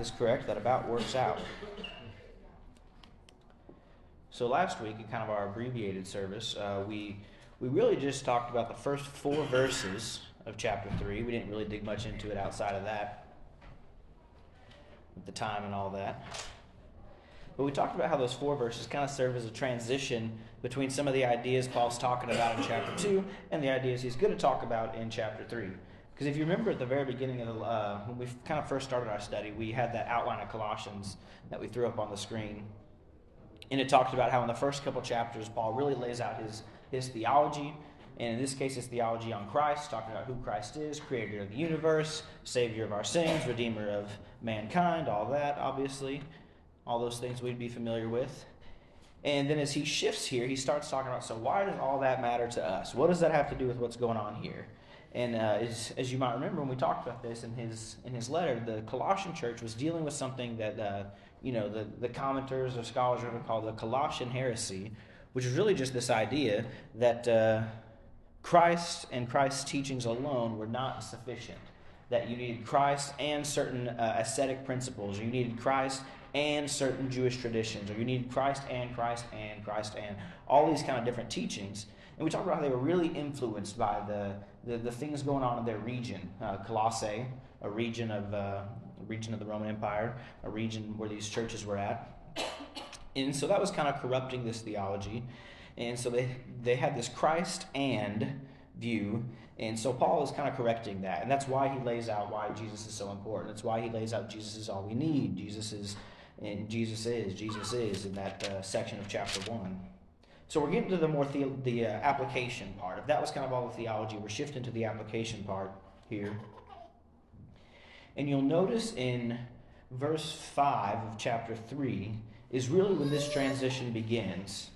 is correct, that about works out. So last week, in kind of our abbreviated service, uh, we we really just talked about the first four verses of chapter three. We didn't really dig much into it outside of that, with the time and all that. But we talked about how those four verses kind of serve as a transition between some of the ideas Paul's talking about in chapter 2 and the ideas he's going to talk about in chapter 3. Because if you remember at the very beginning of the, uh, when we kind of first started our study, we had that outline of Colossians that we threw up on the screen. And it talked about how in the first couple chapters, Paul really lays out his, his theology. And in this case, his theology on Christ, talking about who Christ is, creator of the universe, savior of our sins, redeemer of mankind, all that, obviously all those things we'd be familiar with. And then as he shifts here, he starts talking about so why does all that matter to us? What does that have to do with what's going on here? And uh, as, as you might remember, when we talked about this in his in his letter, the Colossian church was dealing with something that uh, you know the, the commenters or scholars would call the Colossian heresy, which is really just this idea that uh, Christ and Christ's teachings alone were not sufficient. That you needed Christ and certain uh, ascetic principles. or You needed Christ and certain Jewish traditions, or you needed Christ and Christ and Christ and all these kind of different teachings. And we talked about how they were really influenced by the, the, the things going on in their region. Uh, Colossae, a region of uh, a region of the Roman Empire, a region where these churches were at. And so that was kind of corrupting this theology. And so they, they had this Christ and view. And so Paul is kind of correcting that. And that's why he lays out why Jesus is so important. That's why he lays out Jesus is all we need. Jesus is and Jesus is, Jesus is in that uh, section of chapter 1. So we're getting to the more the, the uh, application part. If that was kind of all the theology, we're shifting to the application part here. And you'll notice in verse 5 of chapter 3 is really when this transition begins.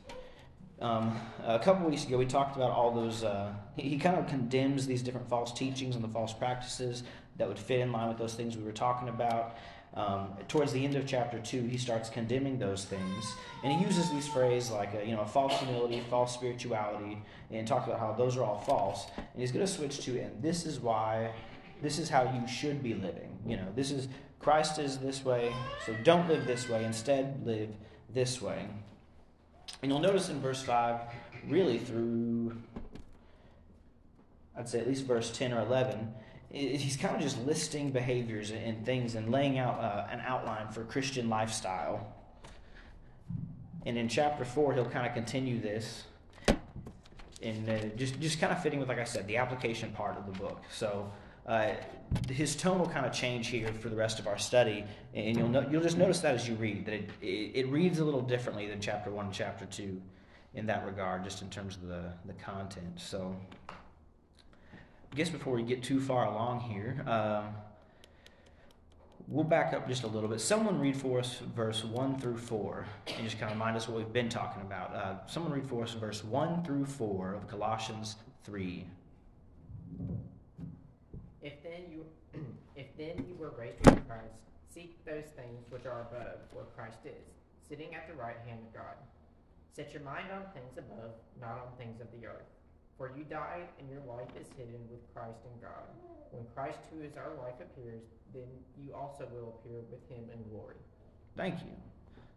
Um, a couple weeks ago, we talked about all those. Uh, he, he, kind of condemns these different false teachings and the false practices that would fit in line with those things we were talking about. Um, towards the end of chapter two, he starts condemning those things, and he uses these phrases like a, you know false humility, false spirituality, and talks about how those are all false. And he's going to switch to, and this is why, this is how you should be living. You know, this is Christ is this way, so don't live this way. Instead, live this way. And you'll notice in verse five, really through, I'd say at least verse ten or eleven he's kind of just listing behaviors and things and laying out uh, an outline for Christian lifestyle. And in chapter four, he'll kind of continue this, and uh, just just kind of fitting with, like I said, the application part of the book. So. Uh, his tone will kind of change here for the rest of our study, and you'll no, you'll just notice that as you read that it, it, it reads a little differently than chapter one and chapter two, in that regard, just in terms of the the content. So, I guess before we get too far along here, um, we'll back up just a little bit. Someone read for us verse 1 through 4 and just kind of remind us what we've been talking about. Uh, someone read for us verse 1 through 4 of Colossians 3. If then you if then you were raised with Christ, seek those things which are above, where Christ is, sitting at the right hand of God. Set your mind on things above, not on things of the earth. For you died, and your life is hidden with Christ in God. When Christ, who is our life, appears, then you also will appear with him in glory. Thank you.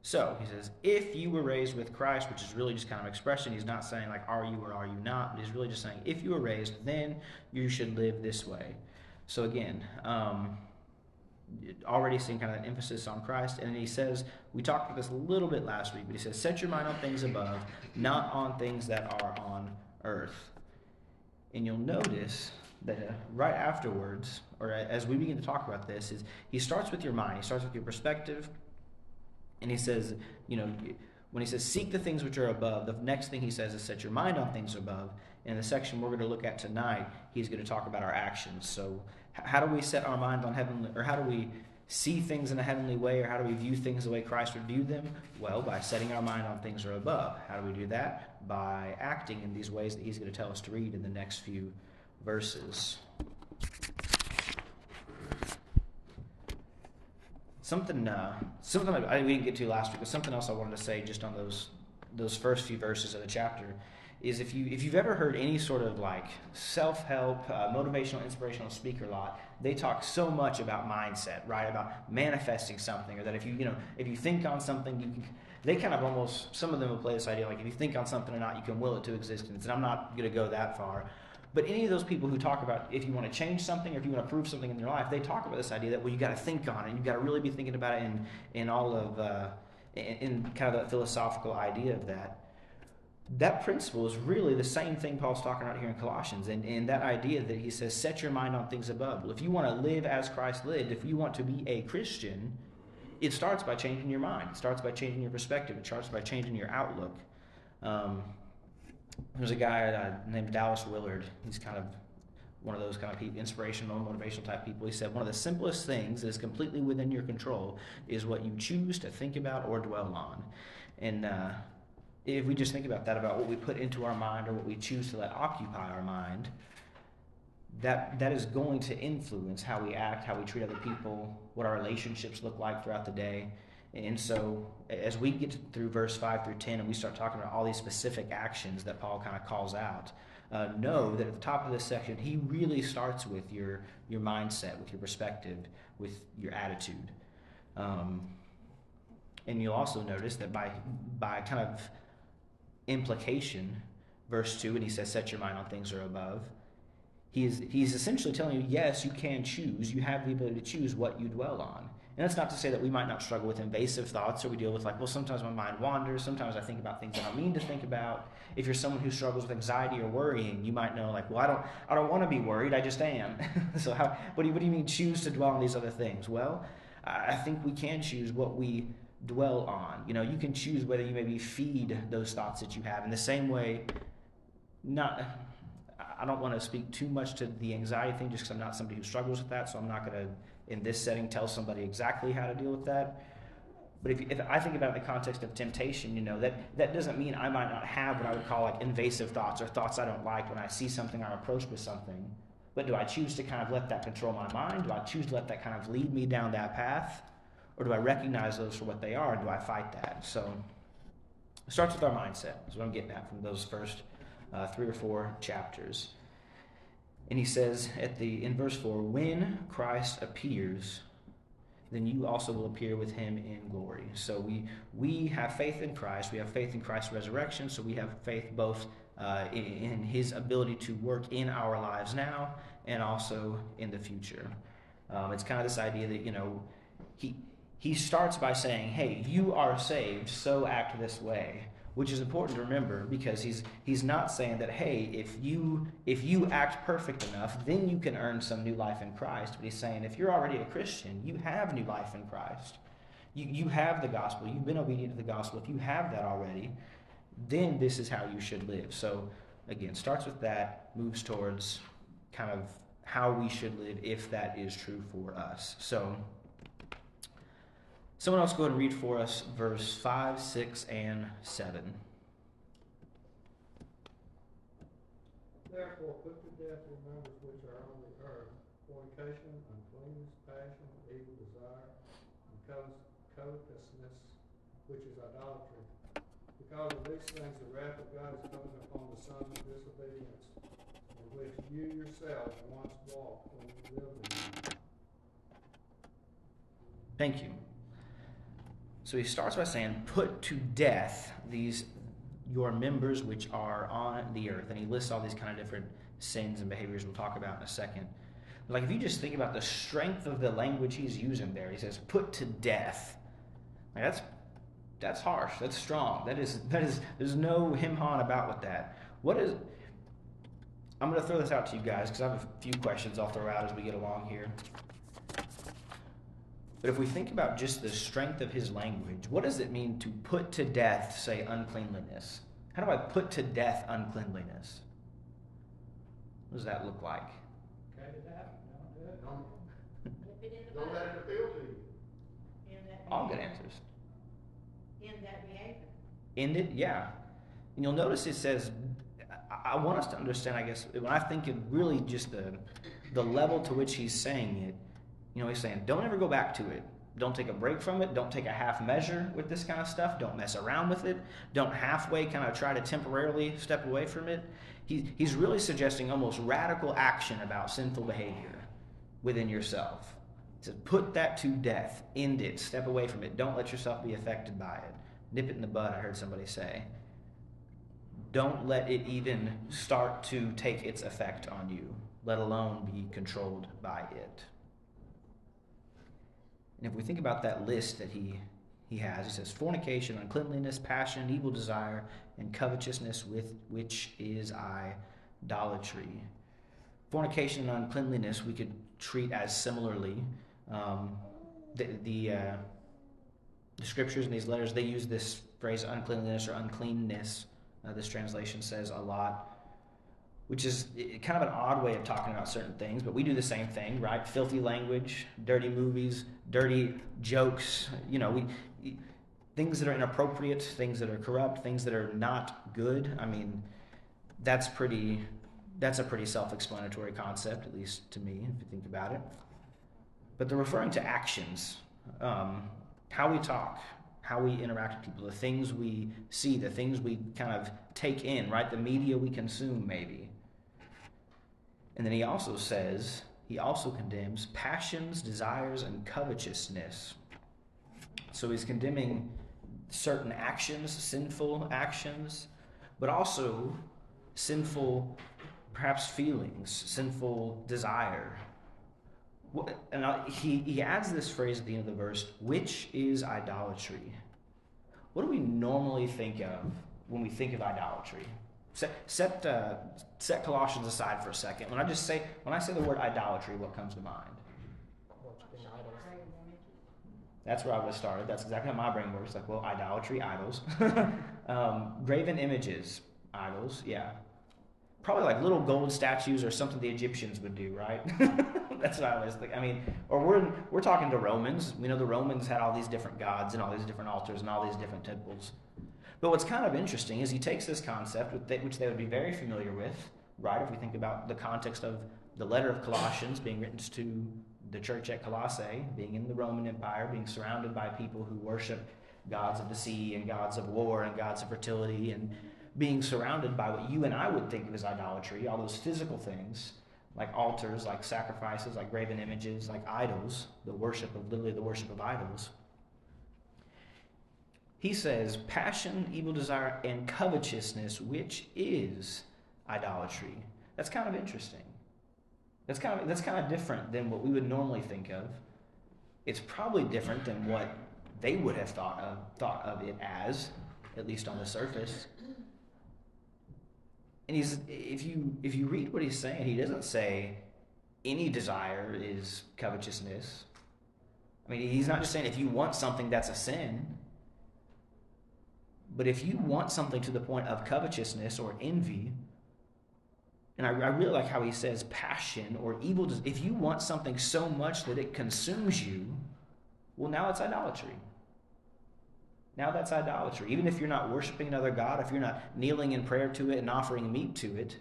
So he says, if you were raised with Christ, which is really just kind of expression, he's not saying like are you or are you not, but he's really just saying if you were raised, then you should live this way. So again, um, already seeing kind of an emphasis on Christ, and he says we talked about this a little bit last week, but he says set your mind on things above, not on things that are on earth. And you'll notice that uh, right afterwards, or as we begin to talk about this, is he starts with your mind. He starts with your perspective, and he says, you know, when he says seek the things which are above, the next thing he says is set your mind on things above. In the section we're going to look at tonight, he's going to talk about our actions. So, how do we set our mind on heaven, or how do we see things in a heavenly way, or how do we view things the way Christ would view them? Well, by setting our mind on things that are above. How do we do that? By acting in these ways that he's going to tell us to read in the next few verses. Something, uh, something I, we didn't get to last week, but something else I wanted to say just on those those first few verses of the chapter is if you if you've ever heard any sort of like self-help uh, motivational inspirational speaker lot they talk so much about mindset right? About manifesting something or that if you you know if you think on something you can they kind of almost some of them will play this idea like if you think on something or not you can will it to existence and i'm not going to go that far. But any of those people who talk about if you want to change something or if you want to prove something in your life they talk about this idea that well you got to think on it you've got to really be thinking about it in in all of uh, in, in kind of that philosophical idea of that that principle is really the same thing Paul's talking about here in Colossians, and, and that idea that he says, set your mind on things above. Well, if you want to live as Christ lived, if you want to be a Christian, it starts by changing your mind. It starts by changing your perspective. It starts by changing your outlook. Um, there's a guy uh, named Dallas Willard. He's kind of one of those kind of people, inspirational, motivational type people. He said, one of the simplest things that is completely within your control is what you choose to think about or dwell on. And uh, if we just think about that, about what we put into our mind or what we choose to let occupy our mind, that that is going to influence how we act, how we treat other people, what our relationships look like throughout the day. And so, as we get through verse 5 through 10 and we start talking about all these specific actions that Paul kind of calls out, uh, know that at the top of this section, he really starts with your, your mindset, with your perspective, with your attitude. Um, and you'll also notice that by, by kind of implication, verse 2, and he says, Set your mind on things that are above. He is, he's essentially telling you, yes, you can choose. You have the ability to choose what you dwell on. And that's not to say that we might not struggle with invasive thoughts or we deal with, like, well, sometimes my mind wanders. Sometimes I think about things that I mean to think about. If you're someone who struggles with anxiety or worrying, you might know, like, well, I don't, I don't want to be worried. I just am. so, how, what, do you, what do you mean choose to dwell on these other things? Well, I think we can choose what we dwell on. You know, you can choose whether you maybe feed those thoughts that you have. In the same way, not I don't want to speak too much to the anxiety thing just because I'm not somebody who struggles with that, so I'm not going to in this setting tell somebody exactly how to deal with that. But if, if I think about the context of temptation, you know, that, that doesn't mean I might not have what I would call like invasive thoughts or thoughts I don't like when I see something or approach with something. But do I choose to kind of let that control my mind? Do I choose to let that kind of lead me down that path? Or do I recognize those for what they are and do I fight that? So it starts with our mindset, is what I'm getting at from those first uh, three or four chapters. And he says at the in verse 4, when Christ appears, then you also will appear with him in glory. So we we have faith in Christ. We have faith in Christ's resurrection. So we have faith both uh, in, in, his ability to work in our lives now and also in the future. Um, it's kind of this idea that you know he he starts by saying, Hey, you are saved, so act this way. Which is important to remember because he's he's not saying that, hey, if you if you act perfect enough, then you can earn some new life in Christ. But he's saying if you're already a Christian, you have new life in Christ. You, you have the gospel. You've been obedient to the gospel. If you have that already, then this is how you should live. So again, starts with that, moves towards kind of how we should live if that is true for us. So Someone else go ahead and read for us verse 5, 6, and 7. Therefore, put to death your members which are on the earth, fornication, uncleanness, passion, evil desire, and covetousness, which is idolatry. Because of these things, the wrath of God is coming upon the sons of disobedience, in which you yourselves once walked when you lived in them. Thank you. So he starts by saying, Put to death these your members which are on the earth. And he lists all these kind of different sins and behaviors we'll talk about in a second. Like if you just think about the strength of the language he's using there, he says, put to death. Like that's that's harsh. That's strong. That is that is there's no him han about with that. What is I'm gonna throw this out to you guys because I have a few questions I'll throw out as we get along here. But if we think about just the strength of his language, what does it mean to put to death, say, uncleanliness? How do I put to death uncleanliness? What does that look like? Cut it out, don't do it. Don't, Nip it in the don't let it appeal to you. All good answers. In that behavior. End it, yeah. And you'll notice it says, I, I want us to understand, I guess, when I think of really just the, the level to which he's saying it, you know, he's saying, don't ever go back to it. don't take a break from it. Don't take a half measure with this kind of stuff. Don't mess around with it. Don't halfway kind of try to temporarily step away from it. He, he's really suggesting almost radical action about sinful behavior within yourself. To put that to death, end it, step away from it. Don't let yourself be affected by it. Nip it in the bud, I heard somebody say. Don't let it even start to take its effect on you, let alone be controlled by it. And if we think about that list that he, he has, he says fornication, uncleanliness, passion, evil desire, and covetousness, with which is idolatry. Fornication and uncleanliness we could treat as similarly. Um, the the, uh, the scriptures in these letters they use this phrase uncleanliness or uncleanness. Uh, this translation says a lot, which is kind of an odd way of talking about certain things, but we do the same thing, right? Filthy language, dirty movies, dirty jokes. You know, we things that are inappropriate, things that are corrupt, things that are not good. I mean, that's pretty. That's a pretty self-explanatory concept, at least to me, if you think about it. But they're referring to actions, um, how we talk, how we interact with people, the things we see, the things we kind of take in, right? The media we consume, maybe. And then he also says, he also condemns passions, desires, and covetousness. So he's condemning certain actions, sinful actions, but also sinful, perhaps feelings, sinful desire. And he, he adds this phrase at the end of the verse, which is idolatry. What do we normally think of when we think of idolatry? Set, set, uh, set Colossians aside for a second. When I just say, when I say the word idolatry, what comes to mind? That's where I would have started. That's exactly how my brain works. Like, well, idolatry, idols. um, graven images, idols, yeah. Probably like little gold statues or something the Egyptians would do, right? That's what I always think. I mean, or we're, we're talking to Romans. We know the Romans had all these different gods and all these different altars and all these different temples. But what's kind of interesting is he takes this concept, which they would be very familiar with, right? If we think about the context of the letter of Colossians being written to the church at Colossae, being in the Roman Empire, being surrounded by people who worship gods of the sea and gods of war and gods of fertility, and being surrounded by what you and I would think of as idolatry, all those physical things, like altars, like sacrifices, like graven images, like idols, the worship of literally the worship of idols. He says, passion, evil desire, and covetousness, which is idolatry. That's kind of interesting. That's kind of, that's kind of different than what we would normally think of. It's probably different than what they would have thought of, thought of it as, at least on the surface. And he's, if you, if you read what he's saying, he doesn't say any desire is covetousness. I mean, he's not just saying if you want something that's a sin. But if you want something to the point of covetousness or envy, and I, I, really like how he says passion or evil. If you want something so much that it consumes you, well, now it's idolatry. Now that's idolatry. Even if you're not worshiping another God, if you're not kneeling in prayer to it and offering meat to it,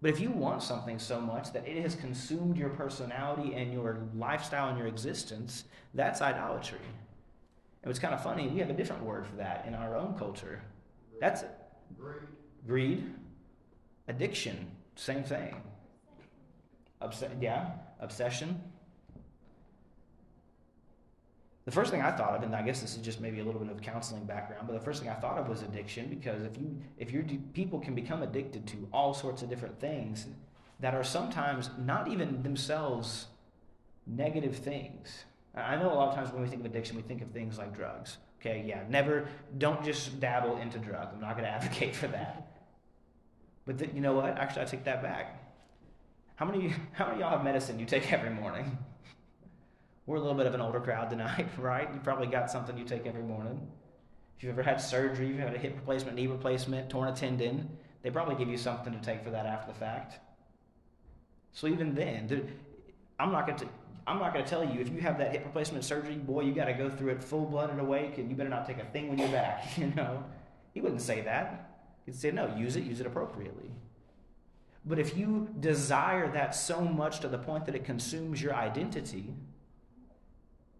but if you want something so much that it has consumed your personality and your lifestyle and your existence, that's idolatry. And it's kind of funny, we have a different word for that in our own culture. That's Greed. Greed, addiction, same thing. Obs- yeah, obsession. The first thing I thought of, and I guess this is just maybe a little bit of counseling background, but the first thing I thought of was addiction because if you if you people can become addicted to all sorts of different things that are sometimes not even themselves negative things. I know a lot of times when we think of addiction, we think of things like drugs. Okay, yeah, never, don't just dabble into drugs. I'm not going to advocate for that. But the, you know what? Actually, I take that back. How many, how many y'all have medicine you take every morning? We're a little bit of an older crowd tonight, right? You probably got something you take every morning. If you've ever had surgery, you've had a hip replacement, knee replacement, torn a tendon, they probably give you something to take for that after the fact. So even then, I'm not going to. I'm not going to tell you if you have that hip replacement surgery, boy, you got to go through it full blooded awake, and you better not take a thing when you're back. You know, he wouldn't say that. He'd say, no, use it, use it appropriately. But if you desire that so much to the point that it consumes your identity,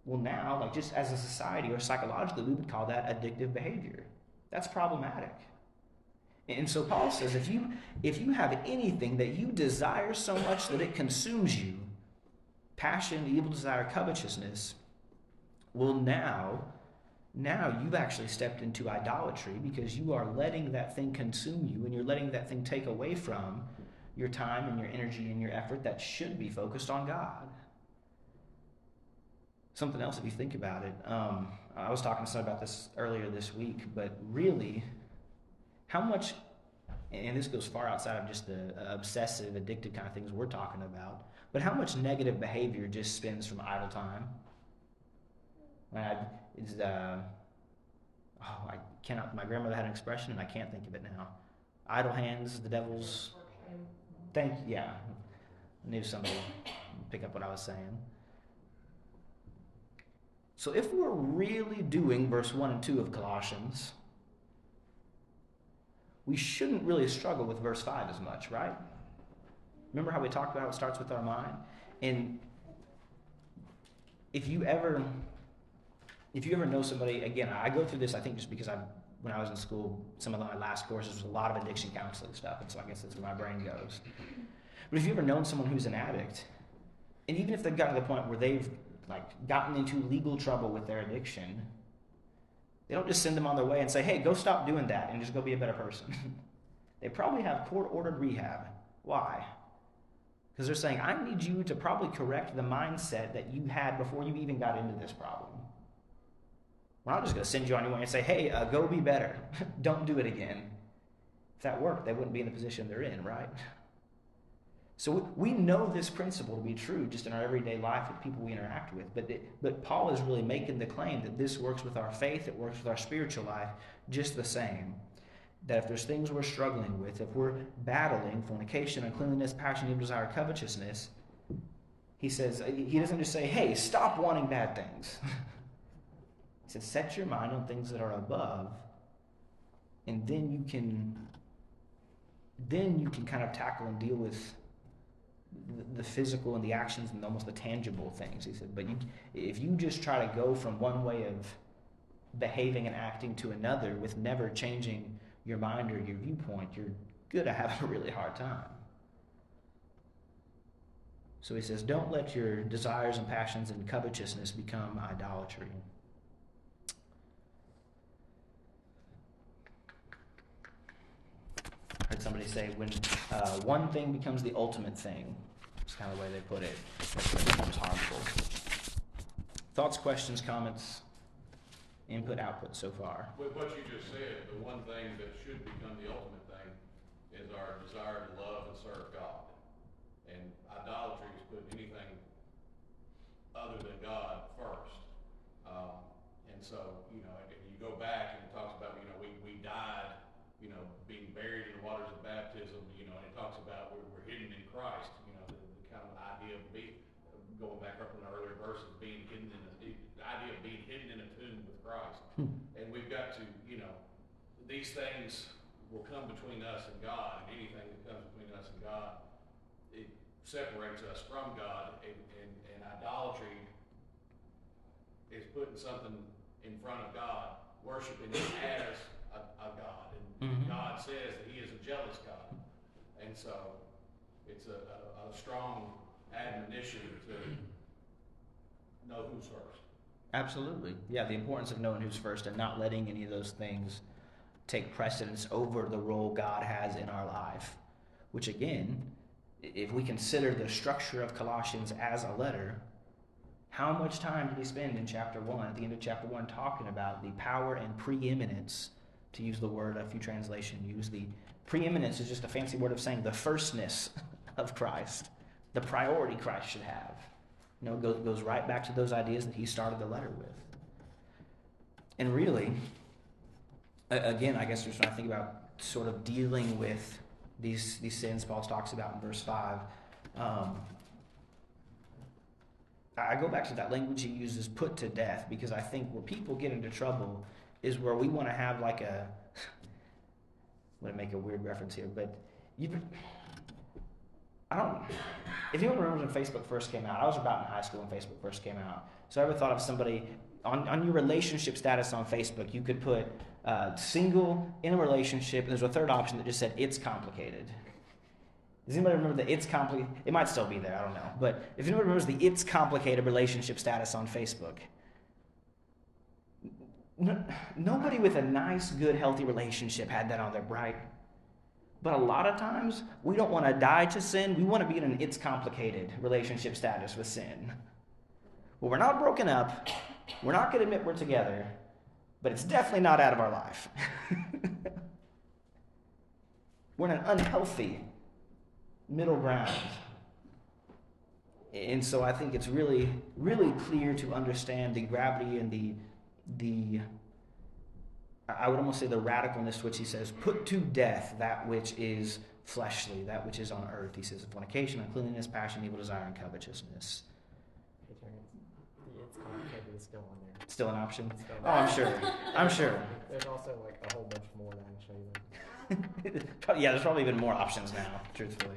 Well, now, like just as a society or psychologically, we would call that addictive behavior. That's problematic. And so Paul says if you if you have anything that you desire so much that it consumes you, passion, evil desire, covetousness, well now now you've actually stepped into idolatry because you are letting that thing consume you and you're letting that thing take away from your time and your energy and your effort that should be focused on God. Something else, if you think about it, um, I was talking to someone about this earlier this week, but really, how much, and this goes far outside of just the obsessive, addicted kind of things we're talking about, but how much negative behavior just spins from idle time? I, it's, uh, oh, I cannot, my grandmother had an expression and I can't think of it now. Idle hands, the devil's, thank, yeah, I knew somebody would pick up what I was saying. So if we're really doing verse 1 and 2 of Colossians, we shouldn't really struggle with verse 5 as much, right? Remember how we talked about how it starts with our mind? And if you ever if you ever know somebody again, I go through this I think just because I when I was in school, some of my last courses was a lot of addiction counseling stuff, and so I guess that's where my brain goes. But if you've ever known someone who's an addict, and even if they've gotten to the point where they've like gotten into legal trouble with their addiction, they don't just send them on their way and say, "Hey, go stop doing that and just go be a better person." they probably have court-ordered rehab. Why? Because they're saying, "I need you to probably correct the mindset that you had before you even got into this problem." We're not just going to send you on your way and say, "Hey, uh, go be better. don't do it again." If that worked, they wouldn't be in the position they're in, right? So we know this principle to be true just in our everyday life with people we interact with. But, it, but Paul is really making the claim that this works with our faith, it works with our spiritual life just the same. That if there's things we're struggling with, if we're battling fornication, uncleanness, passion, evil desire, covetousness, he says, he doesn't just say, hey, stop wanting bad things. he says, set your mind on things that are above, and then you can then you can kind of tackle and deal with the, physical and the actions and almost the tangible things. He said, but you, if you just try to go from one way of behaving and acting to another with never changing your mind or your viewpoint, you're going to have a really hard time. So he says, don't let your desires and passions and covetousness become idolatry. I heard somebody say, when uh, one thing becomes the ultimate thing, it's kind of the way they put it, it becomes harmful. Thoughts, questions, comments, input, output so far? With what you just said, the one thing that should become the ultimate thing is our desire to love and serve God. And idolatry is putting anything other than God first. Um, and so, you know, you go back and it talks about, you know, we, we died, you know, being buried in the waters of baptism, you know, and it talks about we're, we're hidden in Christ, you know, the, the kind of idea of being, going back up in the earlier verses, being hidden in a, the idea of being hidden in a tomb with Christ. And we've got to, you know, these things will come between us and God, and anything that comes between us and God, it separates us from God, and, and, and idolatry is putting something in front of God, worshiping Him as a, a God. And Mhm. God says that He is a jealous God. And so it's a, a, a strong admonition to know who's first. Absolutely. Yeah, the importance of knowing who's first and not letting any of those things take precedence over the role God has in our life. Which, again, if we consider the structure of Colossians as a letter, how much time did he spend in chapter 1, at the end of chapter 1, talking about the power and preeminence, to use the word a few translations use? The preeminence is just a fancy word of saying the firstness of Christ, the priority Christ should have. You know, goes, goes right back to those ideas that he started the letter with. And really, again, I guess just when I think about sort of dealing with these these sins Paul talks about in verse five, um, I go back to that language he uses, "put to death," because I think where people get into trouble is where we want to have like a. I'm gonna make a weird reference here, but you. I don't. If anyone remembers when Facebook first came out, I was about in high school when Facebook first came out. So I ever thought of somebody on, on your relationship status on Facebook, you could put uh, single in a relationship, and there's a third option that just said it's complicated. Does anybody remember the it's complicated? It might still be there, I don't know. But if anybody remembers the it's complicated relationship status on Facebook, no, nobody with a nice, good, healthy relationship had that on their right? But a lot of times, we don't want to die to sin. We want to be in an it's complicated relationship status with sin. Well, we're not broken up. We're not going to admit we're together, but it's definitely not out of our life. we're in an unhealthy middle ground. And so I think it's really, really clear to understand the gravity and the the I would almost say the radicalness to which he says, put to death that which is fleshly, that which is on earth. He says, fornication, uncleanness, passion, evil desire, and covetousness. Hey, Terrence, the it's complicated is still on there. Still an option? Still Oh, I'm sure. I'm sure. There's also like a whole bunch more that I can show you. Yeah, there's probably even more options now, truthfully.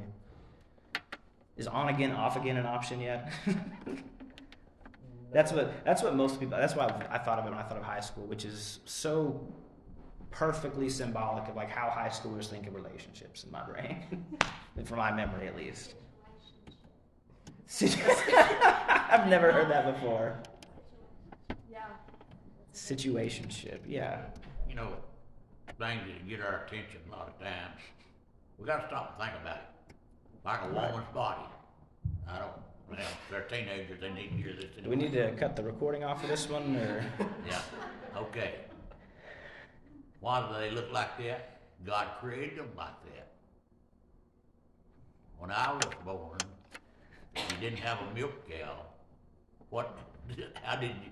Is on again, off again an option yet? That's what that's what most people. That's why I thought of it when I thought of high school, which is so perfectly symbolic of like how high schoolers think of relationships in my brain, and from my memory at least. I've never heard that before. Yeah. Situationship, yeah. you know, things that get our attention a lot of times. We gotta stop and think about it. Like a Right. woman's body. I don't, well, they're teenagers, they need to hear this. Do we need to cut the recording off of this one, or Yeah, okay. Why do they look like that? God created them like that. When I was born, you didn't have a milk cow. What, how did you,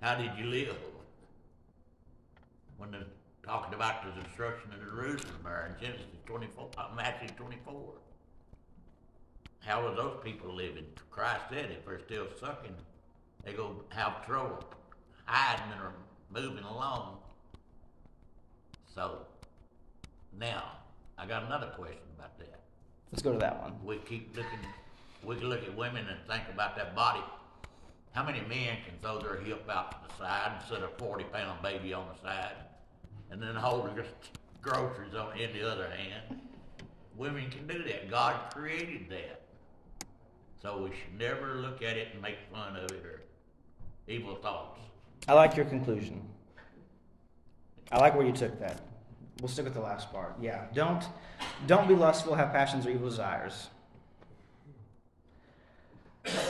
how did you live? When they're talking about the destruction of Jerusalem there in Genesis twenty-four, uh, Matthew twenty-four. How are those people living? Christ said if they're still sucking, they go have trouble hiding or moving along. So, now, I got another question about that. let's go to that one. We keep looking, we can look at women and think about that body. How many men can throw their hip out to the side and set a forty pound baby on the side and then hold their groceries on in the other hand? Women can do that. God created that. So we should never look at it and make fun of it or evil thoughts. I like your conclusion. I like where you took that. We'll stick with the last part. Yeah, don't don't be lustful, have passions or evil desires. about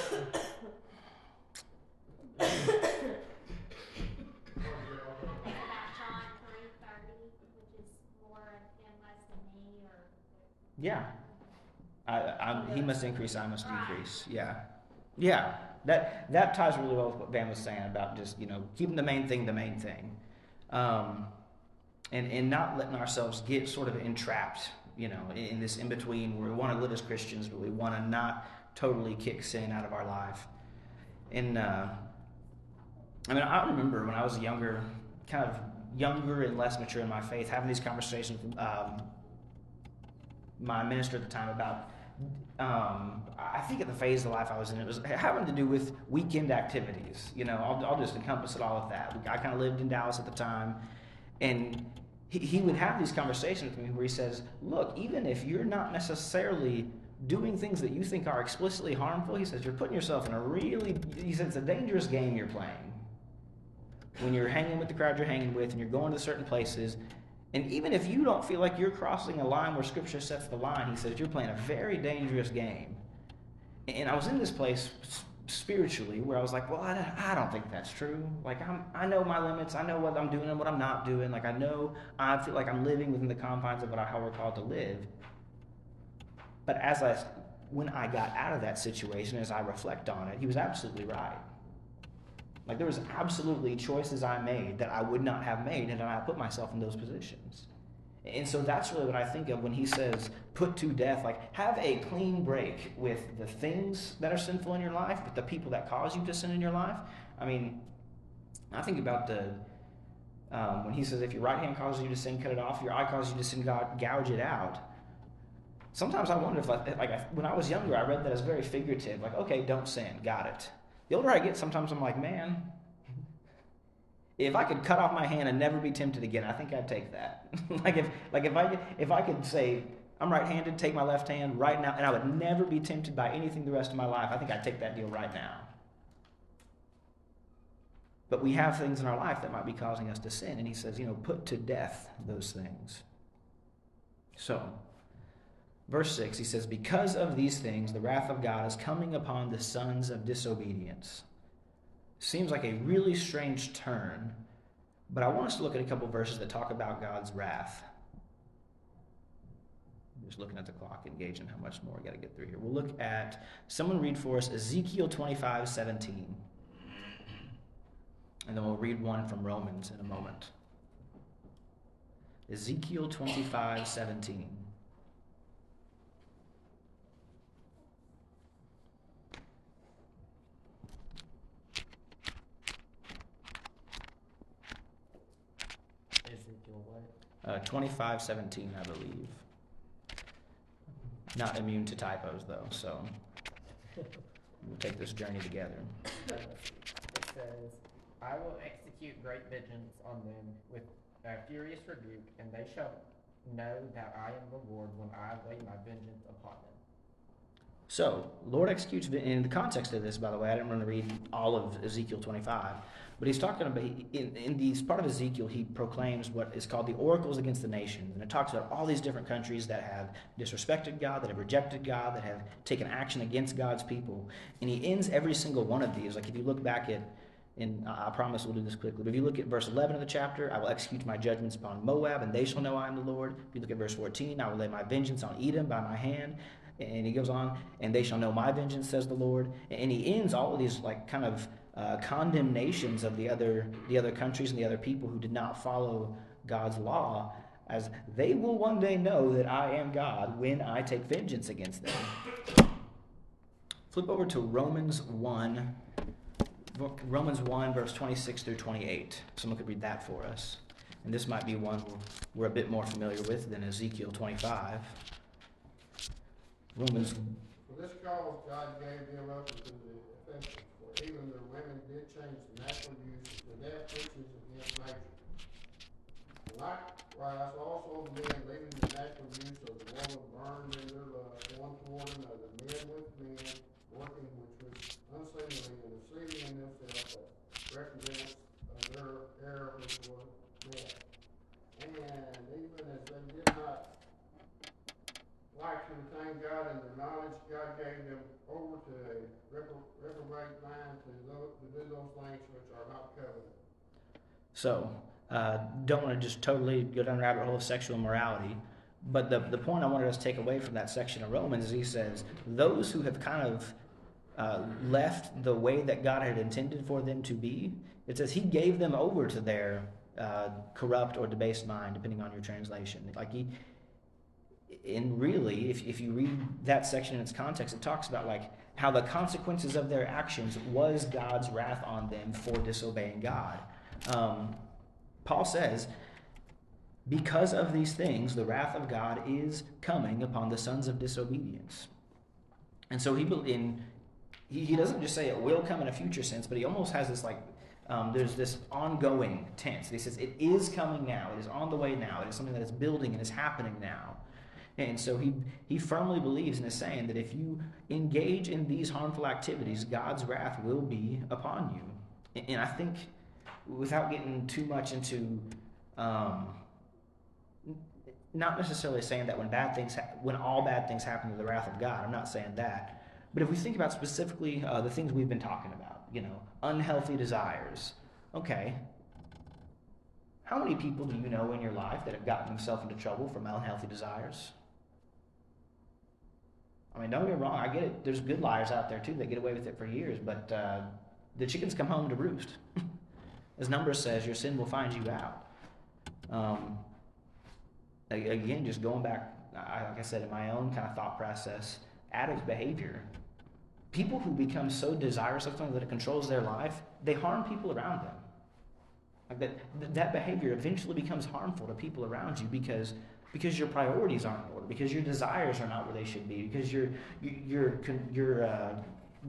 John three thirty, which is more of him less than me, or Yeah, I, I, he must increase, I must decrease. Yeah, yeah. That that ties really well with what Van was saying about just you know keeping the main thing the main thing, um, and and not letting ourselves get sort of entrapped. You know, in, in this in between where we want to live as Christians, but we want to not totally kick sin out of our life. And uh, I mean, I remember when I was younger, kind of younger and less mature in my faith, having these conversations with um, my minister at the time about. Um, I think at the phase of life I was in, it was having to do with weekend activities. You know, I'll, I'll just encompass it all with that. I kind of lived in Dallas at the time, and he, he would have these conversations with me where he says, "Look, even if you're not necessarily doing things that you think are explicitly harmful, he says you're putting yourself in a really, he says it's a dangerous game you're playing when you're hanging with the crowd you're hanging with and you're going to certain places. And even if you don't feel like you're crossing a line where Scripture sets the line, he says you're playing a very dangerous game. And I was in this place spiritually where I was like, well, I, don't think that's true. Like, I'm, I know my limits. I know what I'm doing and what I'm not doing. Like, I know I feel like I'm living within the confines of what I, how we're called to live. But as I, when I got out of that situation, as I reflect on it, he was absolutely right. Like there was absolutely choices I made that I would not have made had I put myself in those positions. And so that's really what I think of when he says put to death, like have a clean break with the things that are sinful in your life, with the people that cause you to sin in your life. I mean, I think about the um, when he says if your right hand causes you to sin, cut it off. Your eye causes you to sin, gouge it out. Sometimes I wonder if, like, like I, when I was younger, I read that as very figurative. Like, okay, don't sin, got it. The older I get, sometimes I'm like, man, if I could cut off my hand and never be tempted again, I think I'd take that. like if like if I if I could say I'm right-handed, take my left hand right now, and I would never be tempted by anything the rest of my life. I think I'd take that deal right now. But we have things in our life that might be causing us to sin, and he says, you know, put to death those things. So, verse 6, he says, Because of these things, the wrath of God is coming upon the sons of disobedience. Seems like a really strange turn, but I want us to look at a couple verses that talk about God's wrath. Just looking at the clock and gauging how much more we got to get through here. We'll look at, someone read for us Ezekiel 25 17. And then we'll read one from Romans in a moment. Ezekiel 25 17. Ezekiel what? Uh, 25 17, I believe. Not immune to typos, though, so we'll take this journey together. It says, I will execute great vengeance on them with a furious rebuke, and they shall know that I am the Lord when I lay my vengeance upon them. So, Lord executes, in the context of this, by the way, I didn't want to read all of Ezekiel 25, but he's talking about, in, in these part of Ezekiel, he proclaims what is called the oracles against the nations. And it talks about all these different countries that have disrespected God, that have rejected God, that have taken action against God's people. And he ends every single one of these. Like if you look back at, and I promise we'll do this quickly, but if you look at verse 11 of the chapter, I will execute my judgments upon Moab, and they shall know I am the Lord. If you look at verse 14, I will lay my vengeance on Edom by my hand. And he goes on, and they shall know my vengeance, says the Lord. And he ends all of these like kind of uh, condemnations of the other the other countries and the other people who did not follow God's law, as they will one day know that I am God when I take vengeance against them. Flip over to Romans one, Romans one verse twenty six through twenty eight. Someone could read that for us, and this might be one we're a bit more familiar with than Ezekiel twenty five. Romans For this cause God gave them up the affections, for even their women did change the natural use to that which is against nature. Likewise also men leaving the natural use of the woman burned in their lust uh, one toward another, men with men, working which was unseemly and deceiving in themselves that represents of their error which was death. And even as they did not like to retain God in their knowledge, God gave them over to a reprobate mind to, to do those things which are not covenant. So, uh, don't want to just totally go down the rabbit hole of sexual morality. But the, the point I wanted us to take away from that section of Romans is he says, those who have kind of uh, left the way that God had intended for them to be, it says he gave them over to their uh, corrupt or debased mind, depending on your translation. Like he, and really, if, if you read that section in its context, it talks about like how the consequences of their actions was God's wrath on them for disobeying God. Um, Paul says, because of these things, the wrath of God is coming upon the sons of disobedience. And so he in he, he doesn't just say it will come in a future sense, but he almost has this like um, there's this ongoing tense. He says it is coming now. It is on the way now. It is something that is building and is happening now. And so he, he firmly believes and is saying that if you engage in these harmful activities, God's wrath will be upon you. And I think, without getting too much into, um, not necessarily saying that when bad things, ha- when all bad things happen to the wrath of God, I'm not saying that. But if we think about specifically uh, the things we've been talking about, you know, unhealthy desires, okay, how many people do you know in your life that have gotten themselves into trouble from unhealthy desires? I mean, don't get me wrong. I get it. There's good liars out there too that get away with it for years, but uh, the chickens come home to roost. As Numbers says, your sin will find you out. Um, again, just going back, like I said, in my own kind of thought process, addict behavior. People who become so desirous of something that it controls their life, they harm people around them. Like that, that behavior eventually becomes harmful to people around you because because your priorities aren't in order, because your desires are not where they should be, because your your your uh,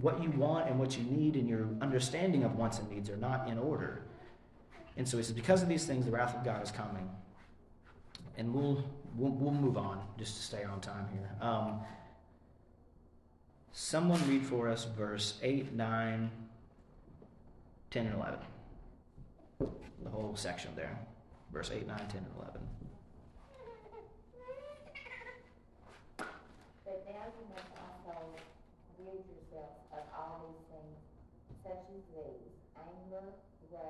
what you want and what you need and your understanding of wants and needs are not in order. And so he says, because of these things, the wrath of God is coming. And we'll we'll, we'll move on just to stay on time here. Um, someone read for us verse 8, 9, 10, and 11. The whole section there. Verse 8, 9, 10, and 11. But now you must also rid yourselves of all these things, such as these, anger,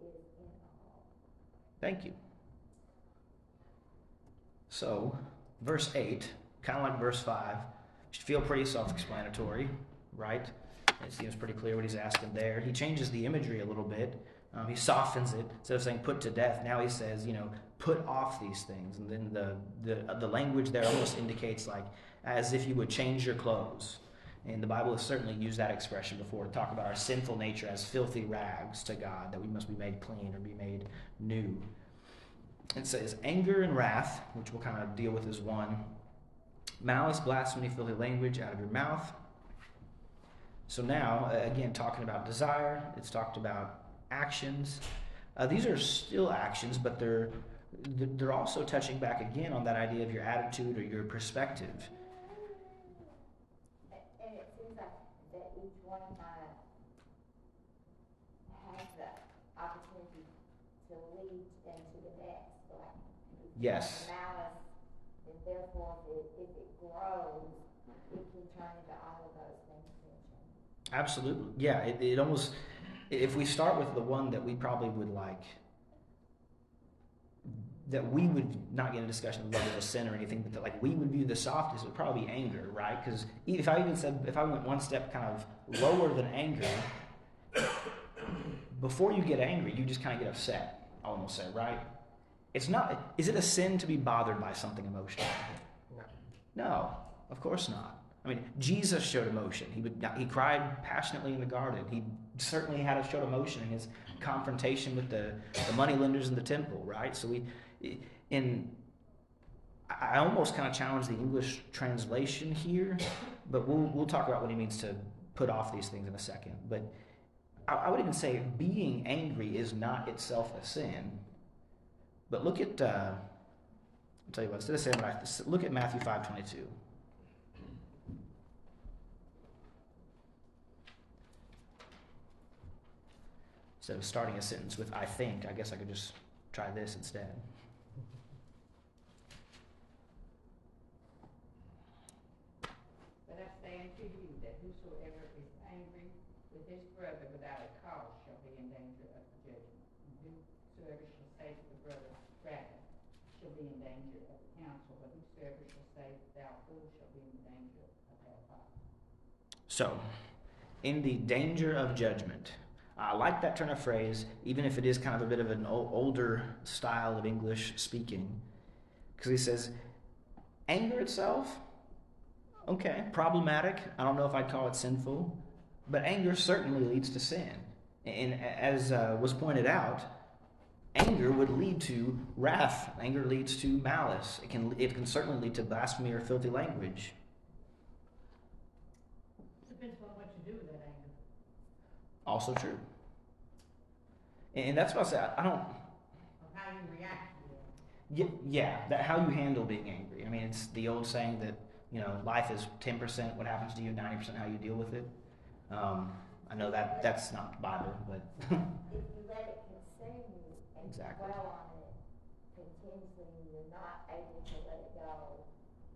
is in all. Thank you. So, verse 8, kind of like verse 5, should feel pretty self explanatory, right? It seems pretty clear what he's asking there. He changes the imagery a little bit. Um, he softens it. Instead of saying put to death, now he says, you know, put off these things. And then the, the, the language there almost indicates like as if you would change your clothes. And the Bible has certainly used that expression before to talk about our sinful nature as filthy rags to God, that we must be made clean or be made new. It says anger and wrath, which we'll kind of deal with as one. Malice, blasphemy, filthy language out of your mouth. So now, uh, again, talking about desire, it's talked about actions. Uh, these are still actions, but they're they're also touching back again on that idea of your attitude or your perspective. A- And it seems like that each one might has the opportunity to lead into the next, like. if you Yes. Malice, and therefore if it, if it grows, it can turn into all of those things mentioned. Absolutely, yeah. It, it almost if we start with the one that we probably would like that we would not get a discussion of level of sin or anything, but that like we would view the softest would probably be anger, right? Because if I even said if I went one step kind of lower than anger, before you get angry, you just kind of get upset. I almost say, right? It's not. Is it a sin to be bothered by something emotional? No. No, of course not. I mean, Jesus showed emotion. He would he cried passionately in the garden. He certainly had a showed emotion in his confrontation with the, the money lenders in the temple, right? So we in I I almost kind of challenge the English translation here, but we'll we'll talk about what he means to put off these things in a second. But I, I would even say being angry is not itself a sin. But look at uh, I'll tell you what. Instead of saying what I look at Matthew five twenty two. Instead of starting a sentence with "I think," I guess I could just try this instead. But I say unto you that whosoever is angry with his brother without a cause shall be in danger of the judgment. And whosoever shall say to the brother, Raca, shall be in danger of the council, but whosoever shall say, Thou fool, shall be in danger of hellfire. So, in the danger of judgment. I like that turn of phrase, even if it is kind of a bit of an older style of English speaking, because he says, anger itself, okay, problematic. I don't know if I'd call it sinful, but anger certainly leads to sin. And as uh, was pointed out, anger would lead to wrath. Anger leads to malice. It can, it can certainly lead to blasphemy or filthy language. Depends on what you do with that anger. Also true. And that's what I say. I don't. How you react. Yeah, yeah, that how you handle being angry. I mean, it's the old saying that you know life is ten percent what happens to you, ninety percent how you deal with it. Um, I know that that's not the Bible, but If you let it consume you and Exactly. dwell on it continuously, and you're not able to let it go,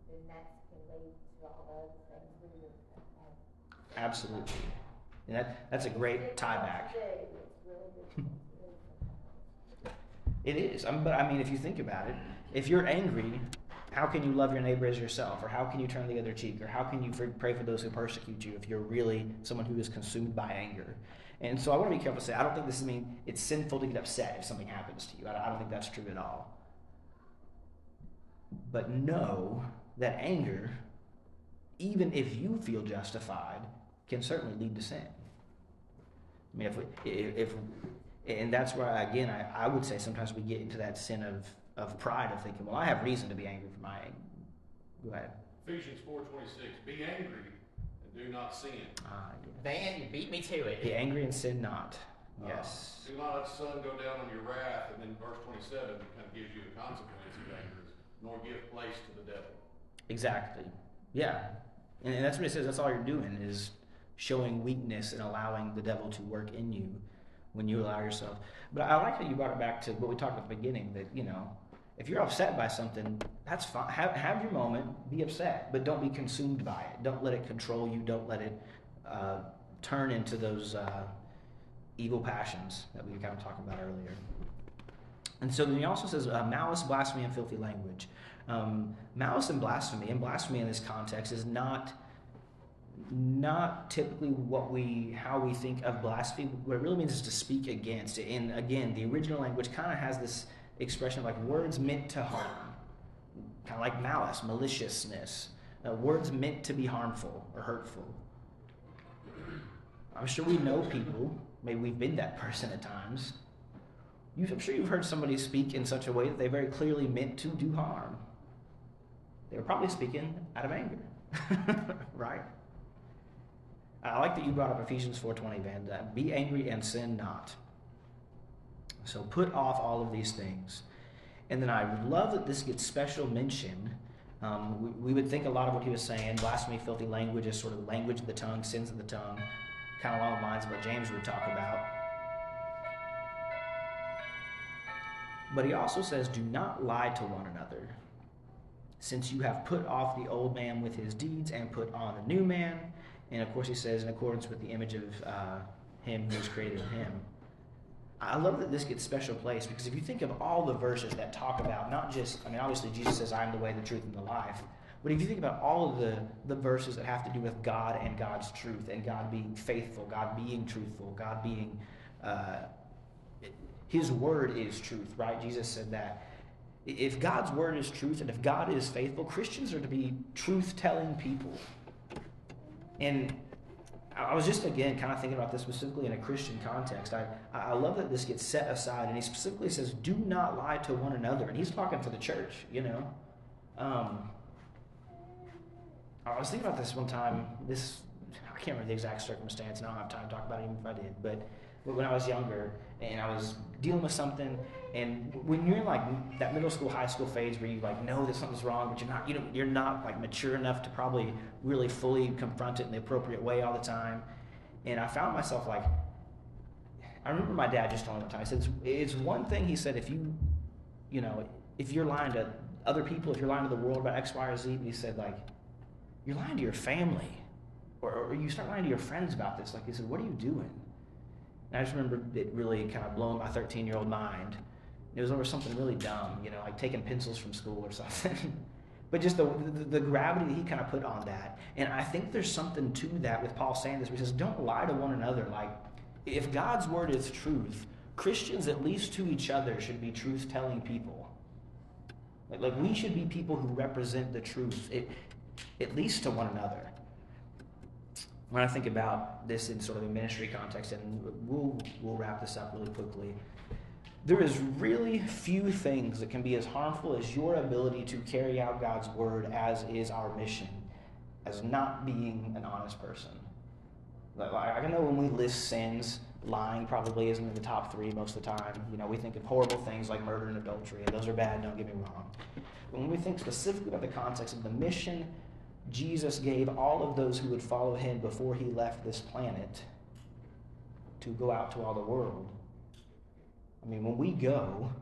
then that can lead to all the other things we uh, absolutely, that that's a great tie back. It's really difficult to do sometimes. It is. But I mean, if you think about it, if you're angry, how can you love your neighbor as yourself? Or how can you turn the other cheek? Or how can you pray for those who persecute you if you're really someone who is consumed by anger? And so I want to be careful to say, I don't think this is mean it's sinful to get upset if something happens to you. I don't think that's true at all. But know that anger, even if you feel justified, can certainly lead to sin. I mean, if, we, if, if and that's where, again, I, I would say sometimes we get into that sin of, of pride of thinking, well, I have reason to be angry for my anger. Go ahead. Ephesians four twenty-six, be angry and do not sin. Ah, yes. Van, you beat me to it. Be angry and sin not. Uh, Yes. Do not let the sun go down on your wrath, and then verse twenty-seven kind of gives you the consequence of anger, nor give place to the devil. Exactly. Yeah. And, and that's what it says. That's all you're doing is showing weakness and allowing the devil to work in you when you allow yourself. But I like how you brought it back to what we talked at the beginning that, you know, if you're upset by something, that's fine. Have, have your moment, be upset, but don't be consumed by it. Don't let it control you. Don't let it uh, turn into those uh, evil passions that we were kind of talking about earlier. And so then he also says uh, malice, blasphemy, and filthy language. Um, malice and blasphemy, and blasphemy in this context is not not typically what we how we think of blasphemy. What it really means is to speak against. It. And again, the original language kind of has this expression of like words meant to harm, kind of like malice, maliciousness, uh, words meant to be harmful or hurtful. I'm sure we know people. Maybe we've been that person at times. I'm sure you've heard somebody speak in such a way that they very clearly meant to do harm. They were probably speaking out of anger, right? I like that you brought up Ephesians 4:20, Van. Uh, Be angry and sin not. So put off all of these things, and then I love that this gets special mention. Um, we, we would think a lot of what he was saying, blasphemy, filthy language, is sort of language of the tongue, sins of the tongue, kind of along the lines of what James would talk about. But he also says, Do not lie to one another, since you have put off the old man with his deeds and put on the new man. And of course, he says, in accordance with the image of uh, him who was created him. I love that this gets special place because if you think of all the verses that talk about not just, I mean, obviously Jesus says, I am the way, the truth, and the life. But if you think about all of the, the verses that have to do with God and God's truth and God being faithful, God being truthful, God being, uh, His word is truth, right? Jesus said that. If God's word is truth and if God is faithful, Christians are to be truth telling people. And I was just again kind of thinking about this specifically in a Christian context. I, I love that this gets set aside, and he specifically says, "Do not lie to one another." And he's talking to the church, you know. Um, I was thinking about this one time. This I can't remember the exact circumstance, and I don't have time to talk about it even if I did. But when I was younger and I was dealing with something, and when you're in like that middle school, high school phase where you like know that something's wrong, but you're not, you know, you're not like mature enough to probably really fully confront it in the appropriate way all the time. And I found myself like, I remember my dad just telling me one time. He said, it's, "It's one thing." He said, "If you, you know, if you're lying to other people, if you're lying to the world about X, Y, or Z," he said, like, you're lying to your family, or, or you start lying to your friends about this. Like he said, "What are you doing?" And I just remember it really kind of blowing my 13 year old mind. It was over something really dumb, you know, like taking pencils from school or something. but just the, the, the gravity that he kind of put on that. And I think there's something to that with Paul saying this, where he says, don't lie to one another. Like, if God's word is truth, Christians, at least to each other, should be truth telling people. Like, like, we should be people who represent the truth, it, at least to one another when I think about this in sort of a ministry context, and we'll we'll wrap this up really quickly. There is really few things that can be as harmful as your ability to carry out God's word, as is our mission, as not being an honest person. Like, I know when we list sins, lying probably isn't in the top three most of the time. You know, we think of horrible things like murder and adultery, and those are bad. Don't get me wrong. But when we think specifically about the context of the mission Jesus gave all of those who would follow him before he left this planet to go out to all the world. I mean, when we go,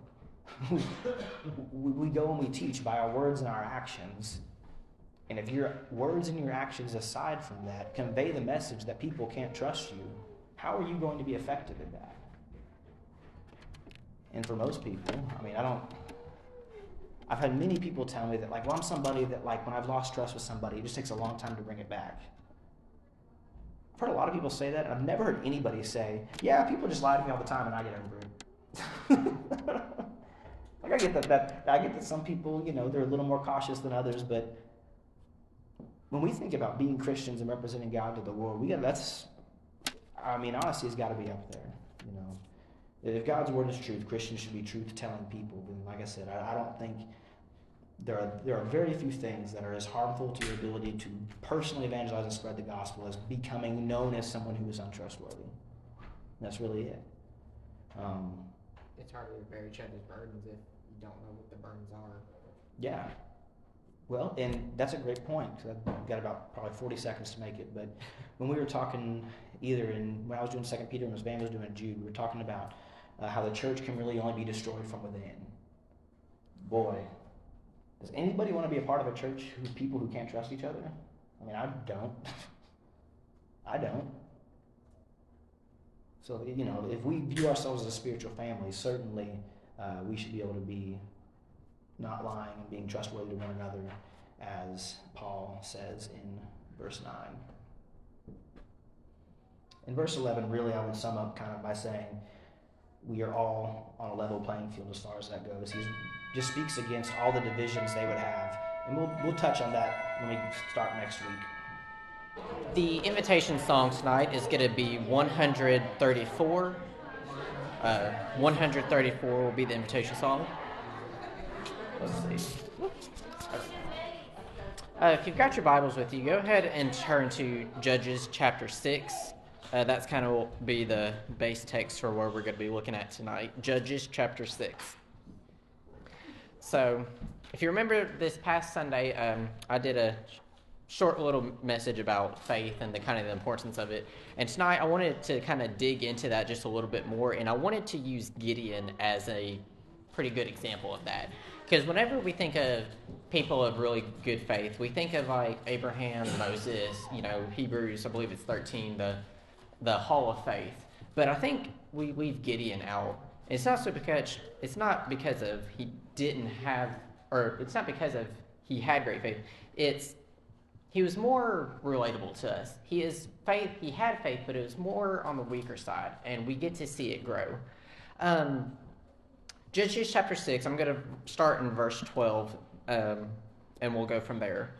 we, we go and we teach by our words and our actions. And if your words and your actions, aside from that, convey the message that people can't trust you, how are you going to be effective in that? And for most people, I mean, I don't, I've had many people tell me that like, well, I'm somebody that like when I've lost trust with somebody, it just takes a long time to bring it back. I've heard a lot of people say that. I've never heard anybody say, yeah, people just lie to me all the time and I get over it. like I get that, that I get that some people, you know, they're a little more cautious than others, but when we think about being Christians and representing God to the world, we got that's I mean, honesty has got to be up there. You know, if God's word is truth, Christians should be truth telling people. And like I said, I, I don't think there are there are very few things that are as harmful to your ability to personally evangelize and spread the gospel as becoming known as someone who is untrustworthy. And that's really it. Um, It's hard to bear each other's burdens if you don't know what the burdens are. yeah. Well, and that's a great point because I've got about probably 40 seconds to make it. But when we were talking, either in when I was doing Second Peter and Ms. Van was doing Jude, we were talking about uh, how the church can really only be destroyed from within. Boy, does anybody want to be a part of a church who people who can't trust each other? I mean, I don't. I don't. So you know, if we view ourselves as a spiritual family, certainly uh, we should be able to be not lying and being trustworthy to one another, as Paul says in verse 9. In verse 11, really, I would sum up kind of by saying we are all on a level playing field as far as that goes. He just speaks against all the divisions they would have. And we'll, we'll touch on that when we start next week. The invitation song tonight is going to be 134. Uh, 134 will be the invitation song. Let's see. Uh, if you've got your Bibles with you, go ahead and turn to Judges chapter 6. Uh, that's kind of will be the base text for where we're going to be looking at tonight. Judges chapter 6. So, if you remember this past Sunday, um, I did a short little message about faith and the kind of the importance of it. And tonight I wanted to kind of dig into that just a little bit more, and I wanted to use Gideon as a pretty good example of that. Because whenever we think of people of really good faith, we think of like Abraham, Moses, you know, Hebrews, I believe it's 13, the, the Hall of Faith. But I think we leave Gideon out. It's not so because it's not because of he didn't have, or it's not because of he had great faith. It's he was more relatable to us. He is faith. He had faith, but it was more on the weaker side, and we get to see it grow. Um, Judges chapter six. I'm going to start in verse twelve, um, and we'll go from there.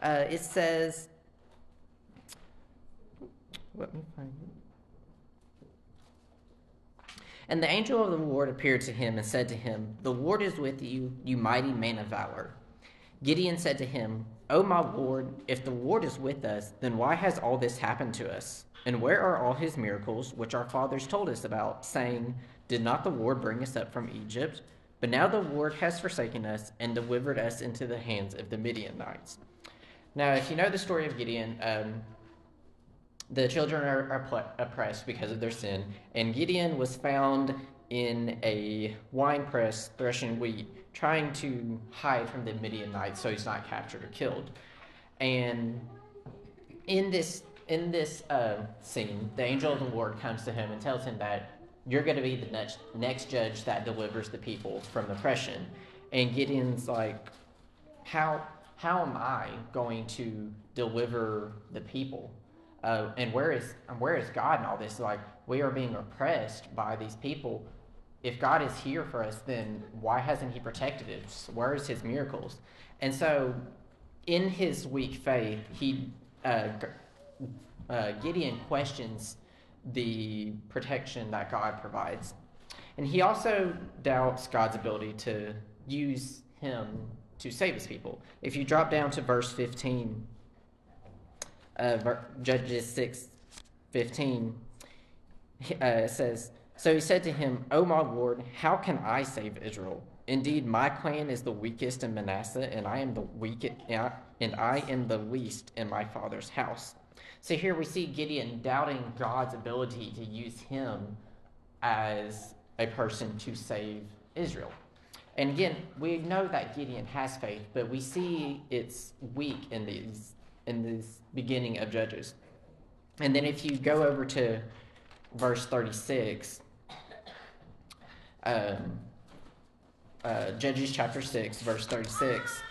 Uh, it says, "Let me find it." And the angel of the Lord appeared to him and said to him, The Lord is with you, you mighty man of valor. Gideon said to him, O my Lord, if the Lord is with us, then why has all this happened to us? And where are all his miracles which our fathers told us about, saying, Did not the Lord bring us up from Egypt? But now the Lord has forsaken us and delivered us into the hands of the Midianites. Now, if you know the story of Gideon, um, the children are, are oppressed because of their sin, and Gideon was found in a wine press threshing wheat, trying to hide from the Midianites so he's not captured or killed. And in this in this uh, scene, the angel of the Lord comes to him and tells him that you're going to be the next next judge that delivers the people from oppression. And Gideon's like, how how am I going to deliver the people? Uh, and where is and where is God in all this? Like we are being oppressed by these people. If God is here for us, then why hasn't He protected us? Where is His miracles? And so, in his weak faith, he uh, uh, Gideon questions the protection that God provides, and he also doubts God's ability to use him to save his people. If you drop down to verse fifteen uh, Judges 6 15, uh, it says, So he said to him, O my Lord, how can I save Israel? Indeed, my clan is the weakest in Manasseh, and I am the weakest, and I am the least in my father's house. So here we see Gideon doubting God's ability to use him as a person to save Israel. And again, we know that Gideon has faith, but we see it's weak in these in this beginning of Judges. And then if you go over to verse 36, um, uh, Judges chapter 6, verse 36.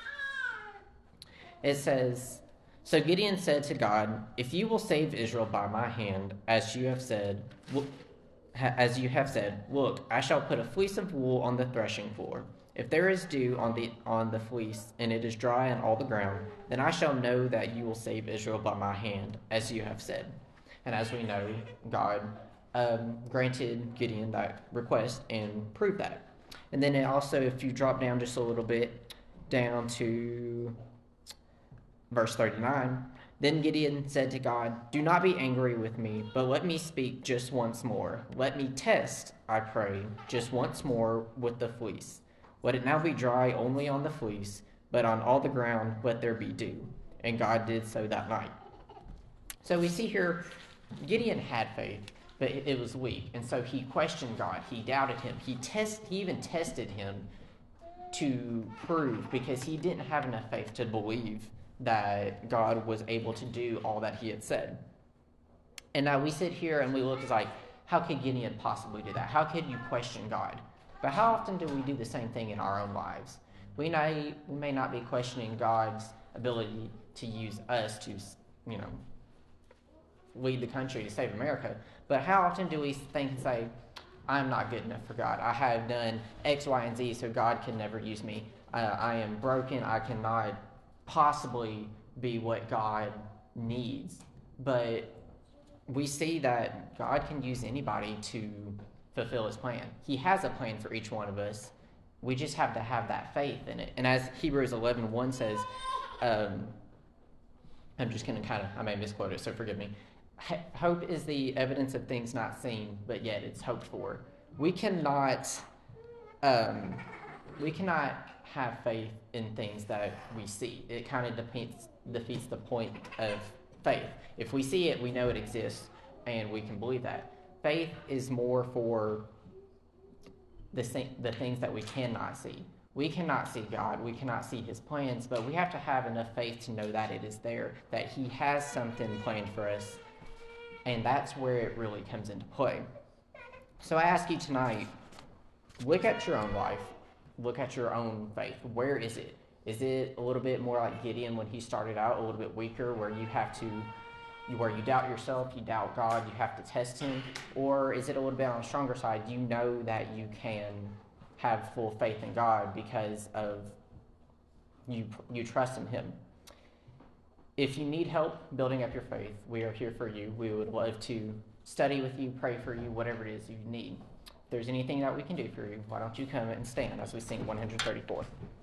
It says, So Gideon said to God, If you will save Israel by my hand, as you have said, as you have said, look, I shall put a fleece of wool on the threshing floor. If there is dew on the on the fleece, and it is dry on all the ground, then I shall know that you will save Israel by my hand, as you have said. And as we know, God um, granted Gideon that request and proved that. And then it also, if you drop down just a little bit, down to verse 39, then Gideon said to God, Do not be angry with me, but let me speak just once more. Let me test, I pray, just once more with the fleece. Let it now be dry only on the fleece, but on all the ground let there be dew. And God did so that night. So we see here Gideon had faith, but it was weak, and so he questioned God. He doubted him. He test. He even tested him to prove because he didn't have enough faith to believe that God was able to do all that he had said. And now we sit here and we look as like, how could Gideon possibly do that? How could you question God? But how often do we do the same thing in our own lives? We may we may not be questioning God's ability to use us to, you know, lead the country to save America. But how often do we think and say, I'm not good enough for God. I have done X, Y, and Z, so God can never use me. Uh, I am broken. I cannot possibly be what God needs. But we see that God can use anybody to fulfill his plan. He has a plan for each one of us. We just have to have that faith in it. And as Hebrews 11 1 says, um, I'm just going to kind of, I may misquote it, so forgive me. Hope is the evidence of things not seen, but yet it's hoped for. We cannot, um, we cannot have faith in things that we see. It kind of defeats defeats the point of faith. If we see it, we know it exists, and we can believe that. Faith is more for the the things that we cannot see. We cannot see God, we cannot see His plans, but we have to have enough faith to know that it is there, that He has something planned for us, and that's where it really comes into play. So I ask you tonight look at your own life, look at your own faith. Where is it? Is it a little bit more like Gideon when he started out, a little bit weaker, where you have to, where you doubt yourself, you doubt God, you have to test Him? Or is it a little bit on the stronger side? You know that you can have full faith in God because of you, you trust in Him. If you need help building up your faith, we are here for you. We would love to study with you, pray for you, whatever it is you need. If there's anything that we can do for you, why don't you come and stand as we sing 134?